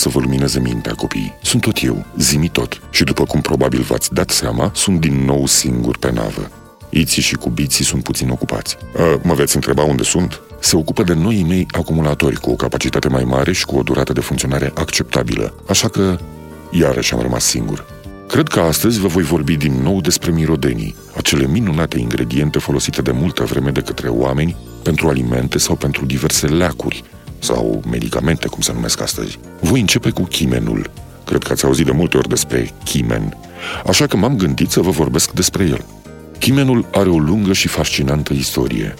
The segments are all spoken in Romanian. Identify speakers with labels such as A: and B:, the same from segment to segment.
A: să vă lumineze mintea, copii. Sunt tot eu, zimi tot. Și după cum probabil v-ați dat seama, sunt din nou singur pe navă. Iții și cubiții sunt puțin ocupați. A, mă veți întreba unde sunt? Se ocupă de noii mei acumulatori cu o capacitate mai mare și cu o durată de funcționare acceptabilă, așa că iarăși am rămas singur. Cred că astăzi vă voi vorbi din nou despre mirodenii, acele minunate ingrediente folosite de multă vreme de către oameni pentru alimente sau pentru diverse leacuri sau medicamente, cum se numesc astăzi. Voi începe cu chimenul. Cred că ați auzit de multe ori despre chimen, așa că m-am gândit să vă vorbesc despre el. Chimenul are o lungă și fascinantă istorie.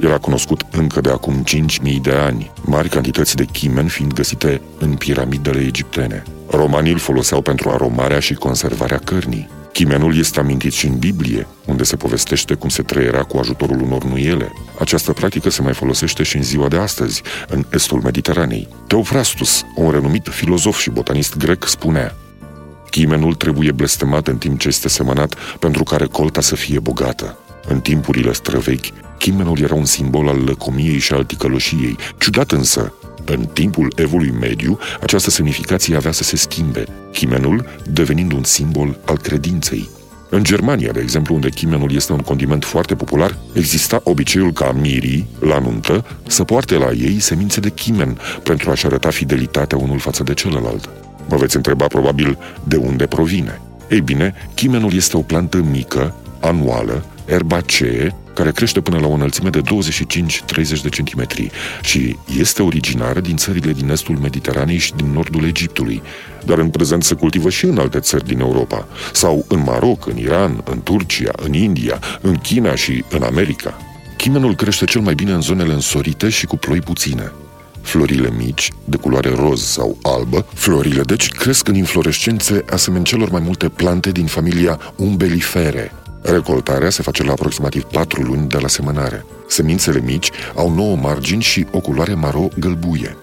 A: Era cunoscut încă de acum 5.000 de ani, mari cantități de chimen fiind găsite în piramidele egiptene. Romanii îl foloseau pentru aromarea și conservarea cărnii. Chimenul este amintit și în Biblie, unde se povestește cum se trăiera cu ajutorul unor nuiele. Această practică se mai folosește și în ziua de astăzi, în estul Mediteranei. Teofrastus, un renumit filozof și botanist grec, spunea Chimenul trebuie blestemat în timp ce este semănat pentru ca recolta să fie bogată. În timpurile străvechi, chimenul era un simbol al lăcomiei și al ticăloșiei. Ciudat însă, în timpul evului mediu, această semnificație avea să se schimbe, chimenul devenind un simbol al credinței. În Germania, de exemplu, unde chimenul este un condiment foarte popular, exista obiceiul ca mirii, la nuntă, să poarte la ei semințe de chimen pentru a-și arăta fidelitatea unul față de celălalt. Mă veți întreba probabil de unde provine. Ei bine, chimenul este o plantă mică, anuală, erbacee, care crește până la o înălțime de 25-30 de centimetri și este originară din țările din estul Mediteranei și din nordul Egiptului, dar în prezent se cultivă și în alte țări din Europa, sau în Maroc, în Iran, în Turcia, în India, în China și în America. Chimenul crește cel mai bine în zonele însorite și cu ploi puține. Florile mici, de culoare roz sau albă, florile deci cresc în inflorescențe asemeni celor mai multe plante din familia umbelifere, Recoltarea se face la aproximativ 4 luni de la semănare. Semințele mici au 9 margini și o culoare maro-gălbuie.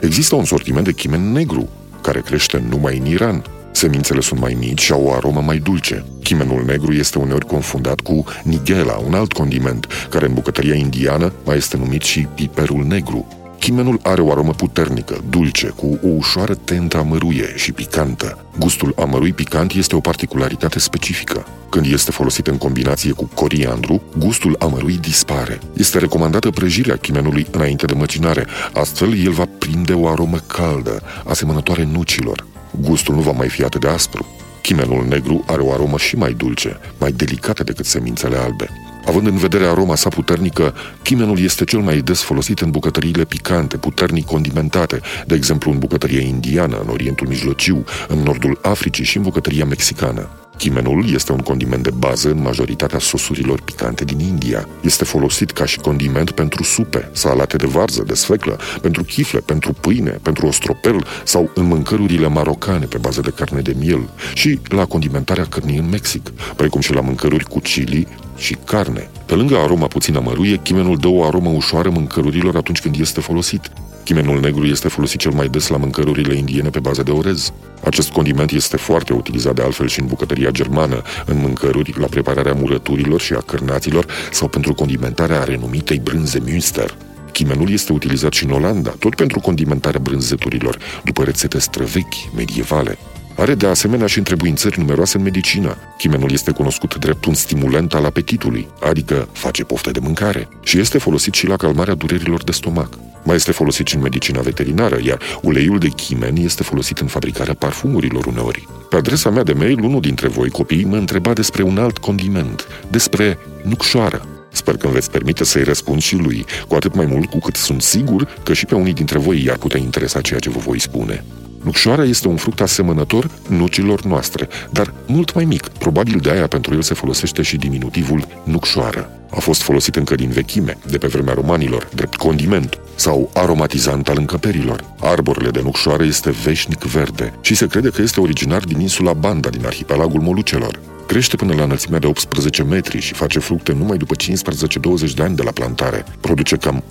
A: Există un sortiment de chimen negru, care crește numai în Iran. Semințele sunt mai mici și au o aromă mai dulce. Chimenul negru este uneori confundat cu nigela, un alt condiment, care în bucătăria indiană mai este numit și piperul negru. Chimenul are o aromă puternică, dulce, cu o ușoară tentă amăruie și picantă. Gustul amărui picant este o particularitate specifică. Când este folosit în combinație cu coriandru, gustul amărui dispare. Este recomandată prăjirea chimenului înainte de măcinare, astfel el va prinde o aromă caldă, asemănătoare nucilor. Gustul nu va mai fi atât de aspru. Chimenul negru are o aromă și mai dulce, mai delicată decât semințele albe. Având în vedere aroma sa puternică, chimenul este cel mai des folosit în bucătăriile picante, puternic condimentate, de exemplu în bucătăria indiană, în Orientul Mijlociu, în nordul Africii și în bucătăria mexicană. Chimenul este un condiment de bază în majoritatea sosurilor picante din India. Este folosit ca și condiment pentru supe, salate de varză, de sfeclă, pentru chifle, pentru pâine, pentru ostropel sau în mâncărurile marocane pe bază de carne de miel și la condimentarea cărnii în Mexic, precum și la mâncăruri cu chili și carne. Pe lângă aroma puțin amăruie, chimenul dă o aromă ușoară mâncărurilor atunci când este folosit. Chimenul negru este folosit cel mai des la mâncărurile indiene pe bază de orez. Acest condiment este foarte utilizat de altfel și în bucătăria germană, în mâncăruri, la prepararea murăturilor și a cărnaților sau pentru condimentarea renumitei brânze Münster. Chimenul este utilizat și în Olanda, tot pentru condimentarea brânzeturilor, după rețete străvechi, medievale. Are de asemenea și întrebuințări numeroase în medicină. Chimenul este cunoscut drept un stimulant al apetitului, adică face poftă de mâncare, și este folosit și la calmarea durerilor de stomac. Mai este folosit și în medicina veterinară, iar uleiul de chimen este folosit în fabricarea parfumurilor uneori. Pe adresa mea de mail, unul dintre voi, copiii, mă întreba despre un alt condiment, despre nucșoară. Sper că îmi veți permite să-i răspund și lui, cu atât mai mult cu cât sunt sigur că și pe unii dintre voi i-ar putea interesa ceea ce vă voi spune. Nucșoara este un fruct asemănător nucilor noastre, dar mult mai mic. Probabil de aia pentru el se folosește și diminutivul nucșoară. A fost folosit încă din vechime, de pe vremea romanilor, drept condiment sau aromatizant al încăperilor. Arborele de nucșoară este veșnic verde și se crede că este originar din insula Banda din arhipelagul Molucelor. Crește până la înălțimea de 18 metri și face fructe numai după 15-20 de ani de la plantare. Produce cam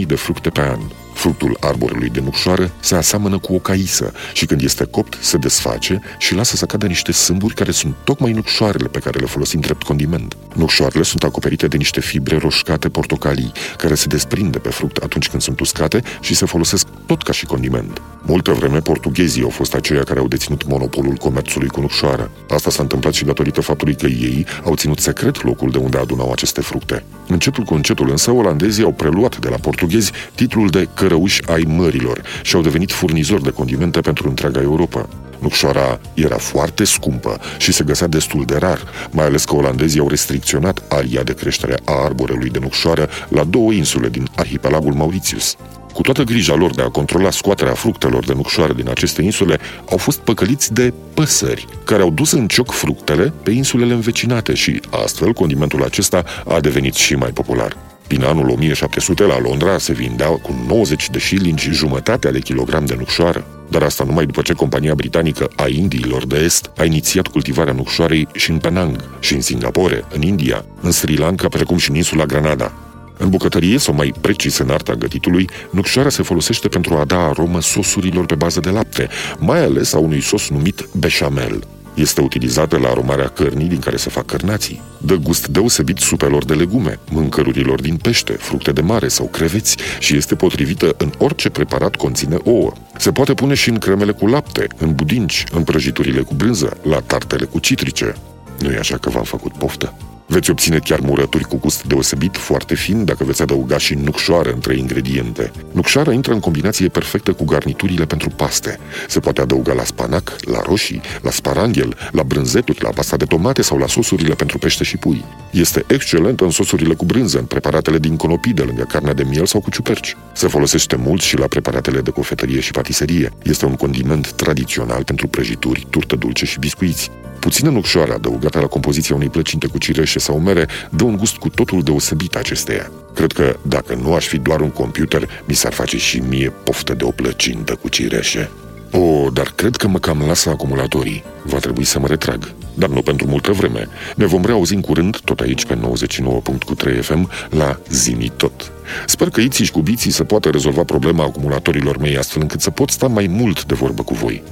A: 1500-2000 de fructe pe an. Fructul arborelui de nucșoară se aseamănă cu o caisă și când este copt se desface și lasă să cadă niște sâmburi care sunt tocmai nucșoarele pe care le folosim drept condiment. Nucșoarele sunt acoperite de niște fibre roșcate portocalii care se desprinde pe fruct atunci când sunt uscate și se folosesc tot ca și condiment. Multă vreme portughezii au fost aceia care au deținut monopolul comerțului cu nucșoară. Asta s-a întâmplat și datorită faptului că ei au ținut secret locul de unde adunau aceste fructe. Încetul cu încetul însă olandezii au preluat de la portughezi titlul de cărăuși ai mărilor și au devenit furnizori de condimente pentru întreaga Europa. Nucșoara era foarte scumpă și se găsea destul de rar, mai ales că olandezii au restricționat aria de creștere a arborelui de nucșoară la două insule din arhipelagul Mauritius. Cu toată grija lor de a controla scoaterea fructelor de nucșoare din aceste insule, au fost păcăliți de păsări, care au dus în cioc fructele pe insulele învecinate și, astfel, condimentul acesta a devenit și mai popular. Din anul 1700 la Londra se vindea cu 90 de șilingi jumătatea de kilogram de nucșoară. Dar asta numai după ce compania britanică a Indiilor de Est a inițiat cultivarea nucșoarei și în Penang, și în Singapore, în India, în Sri Lanka, precum și în insula Granada. În bucătărie, sau mai precis în arta gătitului, nucșoara se folosește pentru a da aromă sosurilor pe bază de lapte, mai ales a unui sos numit bechamel. Este utilizată la aromarea cărnii din care se fac cărnații. Dă gust deosebit supelor de legume, mâncărurilor din pește, fructe de mare sau creveți și este potrivită în orice preparat conține ouă. Se poate pune și în cremele cu lapte, în budinci, în prăjiturile cu brânză, la tartele cu citrice. Nu e așa că v-am făcut poftă? Veți obține chiar murături cu gust deosebit, foarte fin, dacă veți adăuga și nucșoară între ingrediente. Nucșoara intră în combinație perfectă cu garniturile pentru paste. Se poate adăuga la spanac, la roșii, la sparanghel, la brânzeturi, la pasta de tomate sau la sosurile pentru pește și pui. Este excelent în sosurile cu brânză, în preparatele din conopii de lângă carnea de miel sau cu ciuperci. Se folosește mult și la preparatele de cofetărie și patiserie. Este un condiment tradițional pentru prăjituri, turtă dulce și biscuiți. Puțină nucșoară adăugată la compoziția unei plăcinte cu cireșe sau mere dă un gust cu totul deosebit acesteia. Cred că dacă nu aș fi doar un computer, mi s-ar face și mie poftă de o plăcintă cu cireșe. Oh, dar cred că mă cam lasă acumulatorii. Va trebui să mă retrag. Dar nu pentru multă vreme. Ne vom reauzi în curând, tot aici pe 99.3 FM, la Zimi Tot. Sper că iții și cubiții să poată rezolva problema acumulatorilor mei astfel încât să pot sta mai mult de vorbă cu voi.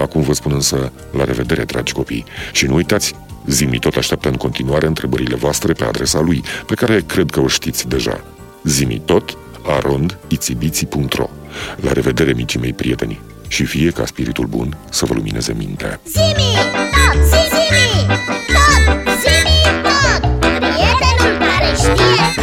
A: Acum vă spun însă la revedere, dragi copii. Și nu uitați, Zimi tot așteaptă în continuare întrebările voastre pe adresa lui, pe care cred că o știți deja. Zimi tot, aronditibiții.ro La revedere, micii mei prieteni, și fie ca spiritul bun să vă lumineze mintea.
B: Zimi tot, zimi tot, zimi tot, prietenul care știe